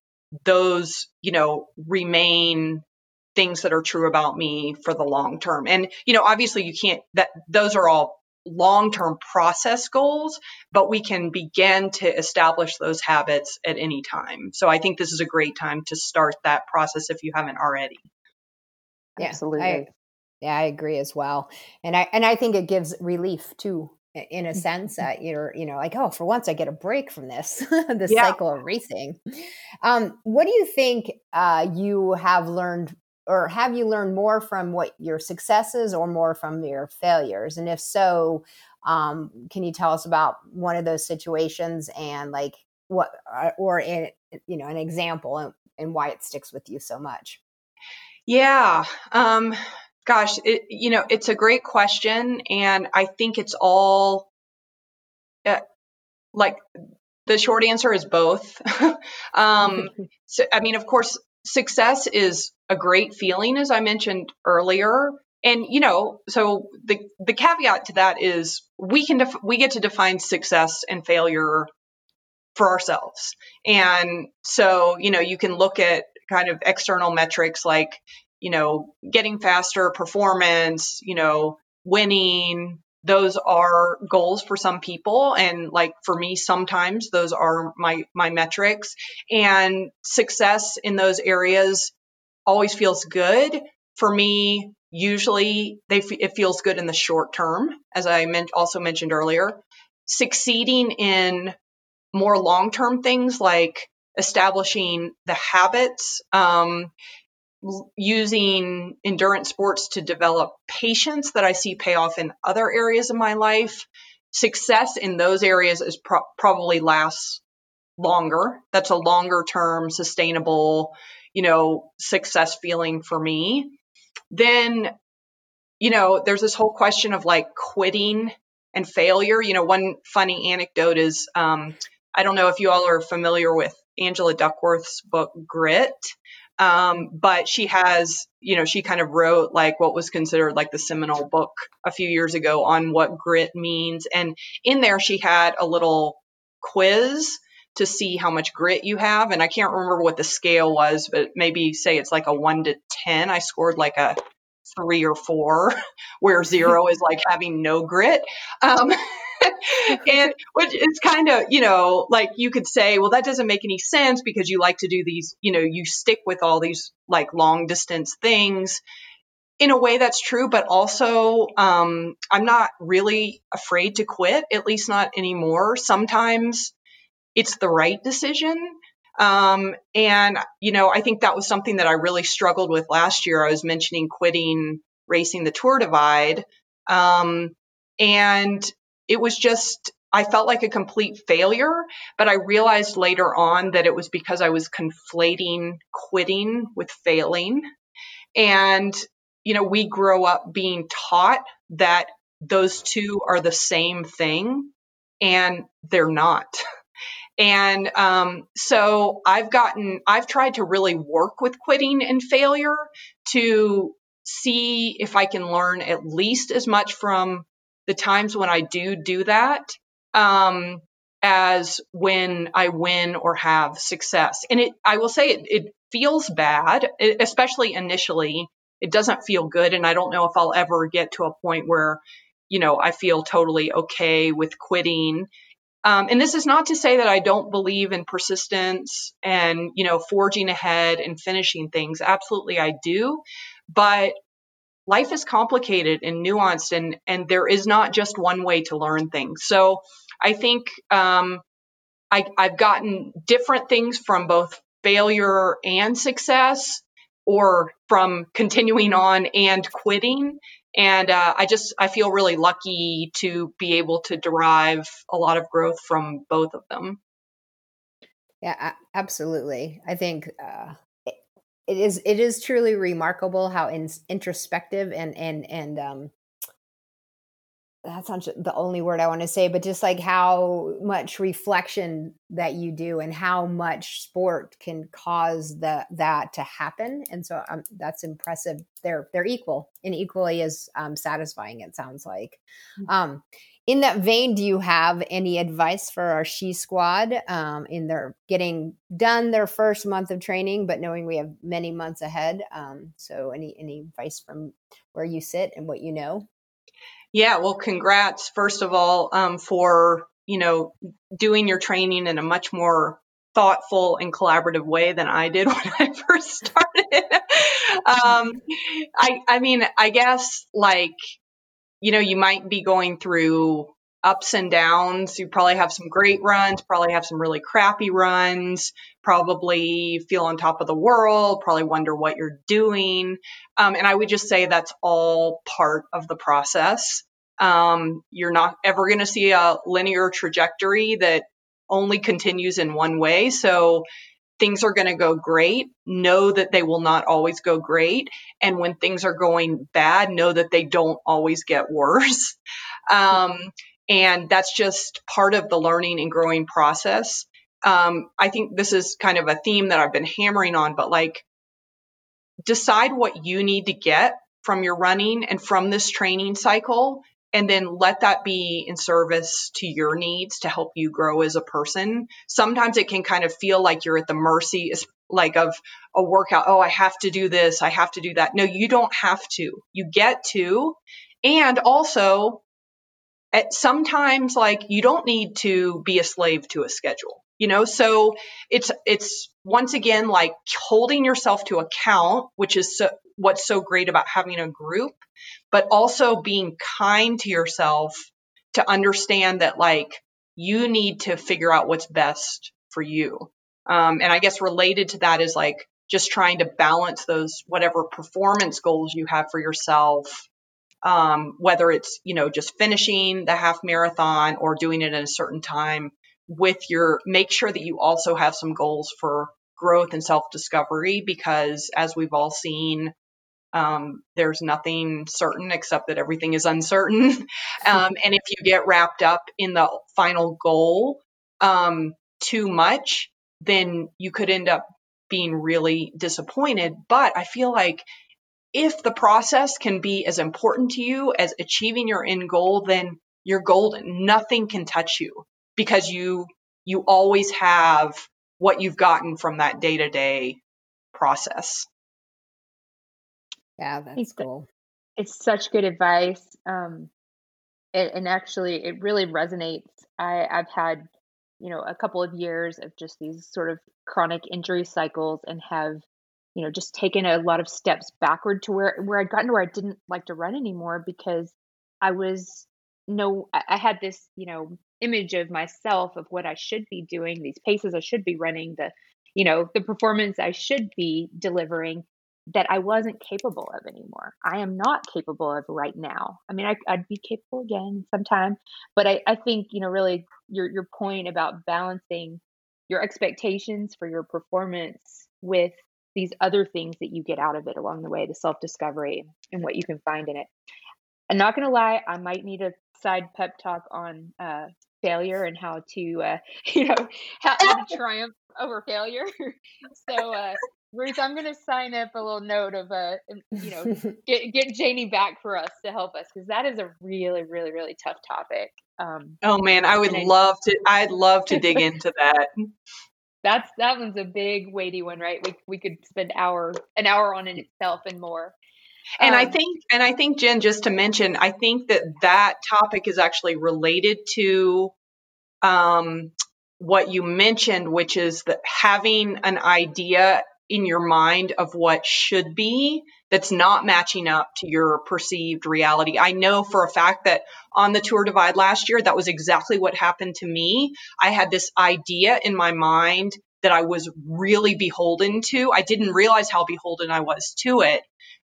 those, you know, remain things that are true about me for the long term. And, you know, obviously you can't, that those are all long term process goals, but we can begin to establish those habits at any time. So I think this is a great time to start that process if you haven't already. Yeah, Absolutely. I, yeah, I agree as well. And I and I think it gives relief too in a sense mm-hmm. that you're you know like oh for once i get a break from this this yeah. cycle of racing um, what do you think uh, you have learned or have you learned more from what your successes or more from your failures and if so um, can you tell us about one of those situations and like what uh, or in you know an example and, and why it sticks with you so much yeah um, Gosh, it, you know, it's a great question. And I think it's all uh, like the short answer is both. um, so, I mean, of course, success is a great feeling, as I mentioned earlier. And you know, so the the caveat to that is we can def- we get to define success and failure for ourselves. And so, you know, you can look at kind of external metrics like you know, getting faster performance, you know, winning, those are goals for some people. And like for me sometimes those are my my metrics. And success in those areas always feels good. For me usually they it feels good in the short term as i meant, also mentioned earlier. Succeeding in more long-term things like establishing the habits um, using endurance sports to develop patience that I see pay off in other areas of my life. Success in those areas is pro- probably lasts longer. That's a longer term sustainable, you know, success feeling for me. Then, you know, there's this whole question of like quitting and failure. You know, one funny anecdote is um, I don't know if you all are familiar with Angela Duckworth's book Grit. Um, but she has, you know, she kind of wrote like what was considered like the seminal book a few years ago on what grit means. And in there, she had a little quiz to see how much grit you have. And I can't remember what the scale was, but maybe say it's like a one to 10. I scored like a three or four, where zero is like having no grit. Um, and which is kind of, you know, like you could say, well, that doesn't make any sense because you like to do these, you know, you stick with all these like long distance things. In a way, that's true, but also um, I'm not really afraid to quit, at least not anymore. Sometimes it's the right decision. Um, and, you know, I think that was something that I really struggled with last year. I was mentioning quitting racing the Tour Divide. Um, and it was just, I felt like a complete failure, but I realized later on that it was because I was conflating quitting with failing. And, you know, we grow up being taught that those two are the same thing, and they're not. And um, so I've gotten, I've tried to really work with quitting and failure to see if I can learn at least as much from the times when I do do that um, as when I win or have success. And it, I will say, it, it feels bad, especially initially. It doesn't feel good, and I don't know if I'll ever get to a point where, you know, I feel totally okay with quitting. Um, and this is not to say that I don't believe in persistence and, you know, forging ahead and finishing things. Absolutely, I do. But life is complicated and nuanced, and and there is not just one way to learn things. So I think um, I, I've gotten different things from both failure and success, or from continuing on and quitting. And uh, I just I feel really lucky to be able to derive a lot of growth from both of them. Yeah, absolutely. I think uh, it, is it is truly remarkable how in, introspective and and and um, that's not the only word I want to say, but just like how much reflection that you do and how much sport can cause the, that to happen. And so um, that's impressive. They're, they're equal and equally as um, satisfying, it sounds like. Mm-hmm. Um, in that vein, do you have any advice for our She Squad um, in their getting done their first month of training, but knowing we have many months ahead? Um, so, any any advice from where you sit and what you know? Yeah, well, congrats, first of all, um, for, you know, doing your training in a much more thoughtful and collaborative way than I did when I first started. um, I, I mean, I guess like, you know, you might be going through ups and downs. You probably have some great runs, probably have some really crappy runs, probably feel on top of the world, probably wonder what you're doing. Um, and I would just say that's all part of the process. Um, you're not ever going to see a linear trajectory that only continues in one way. So things are going to go great. Know that they will not always go great. And when things are going bad, know that they don't always get worse. Um, and that's just part of the learning and growing process. Um, I think this is kind of a theme that I've been hammering on, but like decide what you need to get from your running and from this training cycle and then let that be in service to your needs to help you grow as a person. Sometimes it can kind of feel like you're at the mercy like of a workout. Oh, I have to do this. I have to do that. No, you don't have to. You get to. And also at sometimes like you don't need to be a slave to a schedule you know so it's it's once again like holding yourself to account which is so, what's so great about having a group but also being kind to yourself to understand that like you need to figure out what's best for you. Um, and i guess related to that is like just trying to balance those whatever performance goals you have for yourself um, whether it's you know just finishing the half marathon or doing it in a certain time with your make sure that you also have some goals for growth and self discovery because as we've all seen um, there's nothing certain except that everything is uncertain um, and if you get wrapped up in the final goal um, too much then you could end up being really disappointed but i feel like if the process can be as important to you as achieving your end goal, then you're golden. Nothing can touch you because you you always have what you've gotten from that day to day process. Yeah, that's it's, cool. It's such good advice. Um, it, and actually, it really resonates. I, I've had, you know, a couple of years of just these sort of chronic injury cycles and have you know just taken a lot of steps backward to where where I'd gotten to where I didn't like to run anymore because I was no I had this you know image of myself of what I should be doing these paces I should be running the you know the performance I should be delivering that I wasn't capable of anymore. I am not capable of right now. I mean, I, would be capable again sometime, but I, I think you know really your your point about balancing your expectations for your performance with these other things that you get out of it along the way, the self discovery and what you can find in it. I'm not going to lie, I might need a side pep talk on uh, failure and how to uh, you know how, how to triumph over failure. so uh, Ruth, I'm going to sign up a little note of a, you know get get Janie back for us to help us because that is a really really really tough topic. Um, oh man, I would love to. I'd love to dig into that. That's that one's a big weighty one, right? We we could spend hour an hour on it itself and more. And um, I think, and I think, Jen, just to mention, I think that that topic is actually related to um, what you mentioned, which is that having an idea in your mind of what should be that's not matching up to your perceived reality. I know for a fact that on the tour divide last year, that was exactly what happened to me. I had this idea in my mind that I was really beholden to. I didn't realize how beholden I was to it,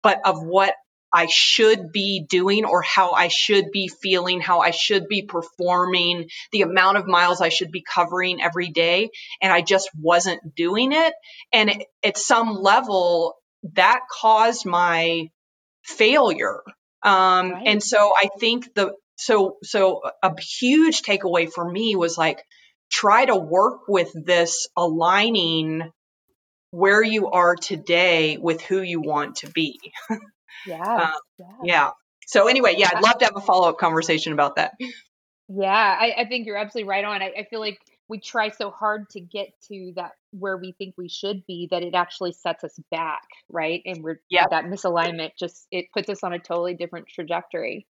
but of what I should be doing or how I should be feeling, how I should be performing, the amount of miles I should be covering every day. And I just wasn't doing it. And it, at some level, that caused my failure. Um, right. And so I think the, so, so a huge takeaway for me was like, try to work with this aligning where you are today with who you want to be. Yeah. Um, yeah. yeah. So anyway, yeah, I'd love to have a follow up conversation about that. Yeah, I, I, think you're absolutely right on. I, I, feel like we try so hard to get to that where we think we should be that it actually sets us back, right? And we're yeah that misalignment just it puts us on a totally different trajectory.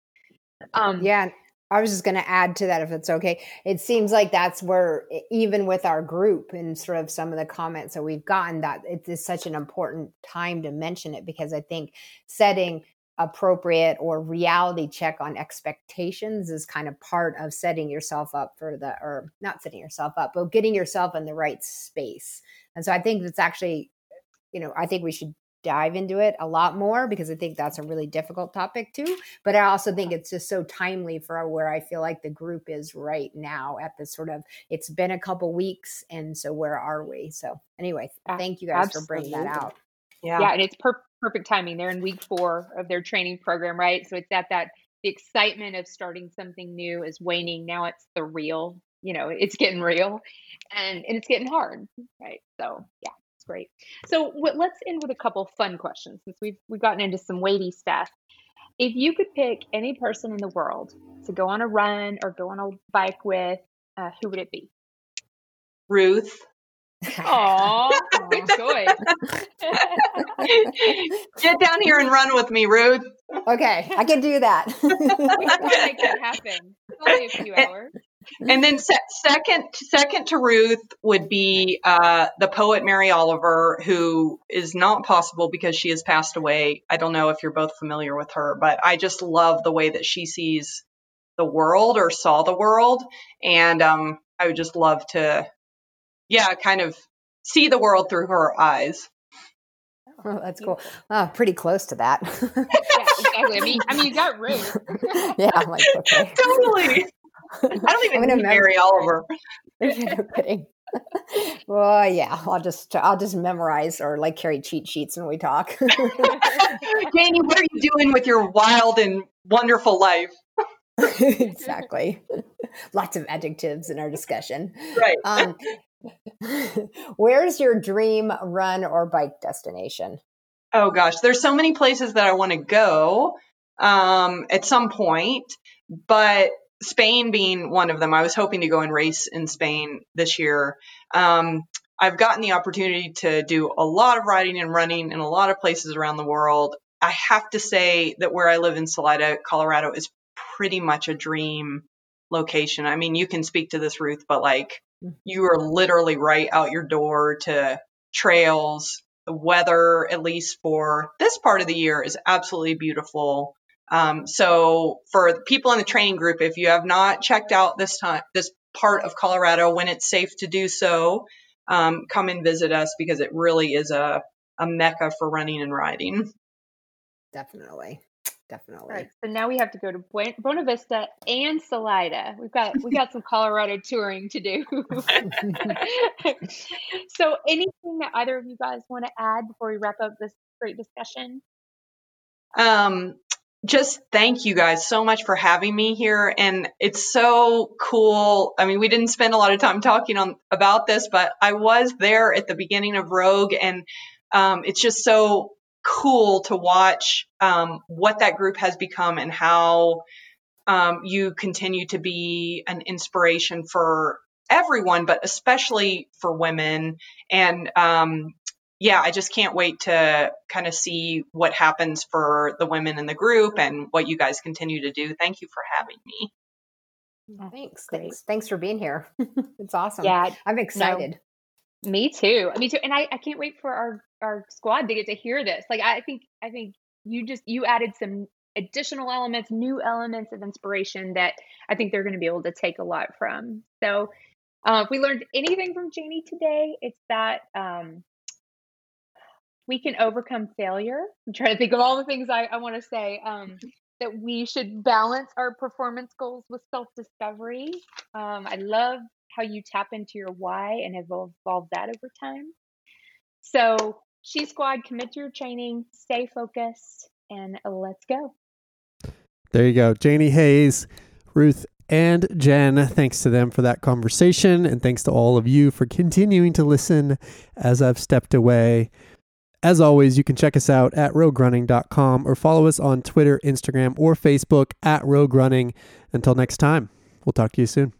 Um, yeah, I was just going to add to that if it's okay. It seems like that's where, even with our group and sort of some of the comments that we've gotten, that it is such an important time to mention it because I think setting appropriate or reality check on expectations is kind of part of setting yourself up for the, or not setting yourself up, but getting yourself in the right space. And so I think it's actually, you know, I think we should dive into it a lot more because I think that's a really difficult topic too. But I also think it's just so timely for where I feel like the group is right now at the sort of it's been a couple weeks and so where are we? So anyway, thank you guys Absolutely. for bringing that out. Yeah. Yeah, and it's per- perfect timing. They're in week 4 of their training program, right? So it's at that the excitement of starting something new is waning. Now it's the real, you know, it's getting real and and it's getting hard, right? So, yeah great. So w- let's end with a couple fun questions since we've we've gotten into some weighty stuff. If you could pick any person in the world to go on a run or go on a bike with, uh, who would it be? Ruth. Aww, good. Get down here and run with me, Ruth. Okay, I can do that. we can make that happen. only a few hours and then se- second second to Ruth would be uh, the poet Mary Oliver, who is not possible because she has passed away. I don't know if you're both familiar with her, but I just love the way that she sees the world or saw the world, and um, I would just love to, yeah, kind of see the world through her eyes. Oh, that's cool. Oh, pretty close to that. yeah, exactly. I mean, I mean, you got Ruth. yeah, I'm like, okay. totally. I don't even know Mary Oliver. no kidding. well, yeah, I'll just I'll just memorize or like carry cheat sheets when we talk. Janie, what are you doing with your wild and wonderful life? exactly. Lots of adjectives in our discussion. Right. Um, where's your dream run or bike destination? Oh gosh, there's so many places that I want to go um, at some point, but Spain being one of them. I was hoping to go and race in Spain this year. Um, I've gotten the opportunity to do a lot of riding and running in a lot of places around the world. I have to say that where I live in Salida, Colorado, is pretty much a dream location. I mean, you can speak to this, Ruth, but like you are literally right out your door to trails. The weather, at least for this part of the year, is absolutely beautiful. Um, so for people in the training group, if you have not checked out this time, this part of Colorado when it's safe to do so, um, come and visit us because it really is a, a mecca for running and riding. Definitely. Definitely. All right, so now we have to go to Buena Vista and Salida. We've got we got some Colorado touring to do. so, anything that either of you guys want to add before we wrap up this great discussion? Um, just thank you guys so much for having me here. And it's so cool. I mean we didn't spend a lot of time talking on about this but i was there at the beginning of rogue and um, it's just so cool to watch um, what that group has become and how um, you continue to be an inspiration for everyone but especially for women. And um, yeah, I just can't wait to kind of see what happens for the women in the group and what you guys continue to do. Thank you for having me. Thanks. Thanks. Thanks for being here. it's awesome. Yeah. I'm excited. No, me too. Me too. And I, I can't wait for our, our squad to get to hear this. Like I think I think you just you added some additional elements, new elements of inspiration that I think they're going to be able to take a lot from. So uh, if we learned anything from Janie today, it's that um, we can overcome failure. I'm trying to think of all the things I, I want to say. Um, that we should balance our performance goals with self discovery. Um, I love how you tap into your why and have evolved that over time. So, She Squad, commit to your training, stay focused, and let's go. There you go. Janie Hays, Ruth, and Jen. Thanks to them for that conversation. And thanks to all of you for continuing to listen as I've stepped away. As always, you can check us out at roguerunning.com or follow us on Twitter, Instagram, or Facebook at Rogue Running. Until next time, we'll talk to you soon.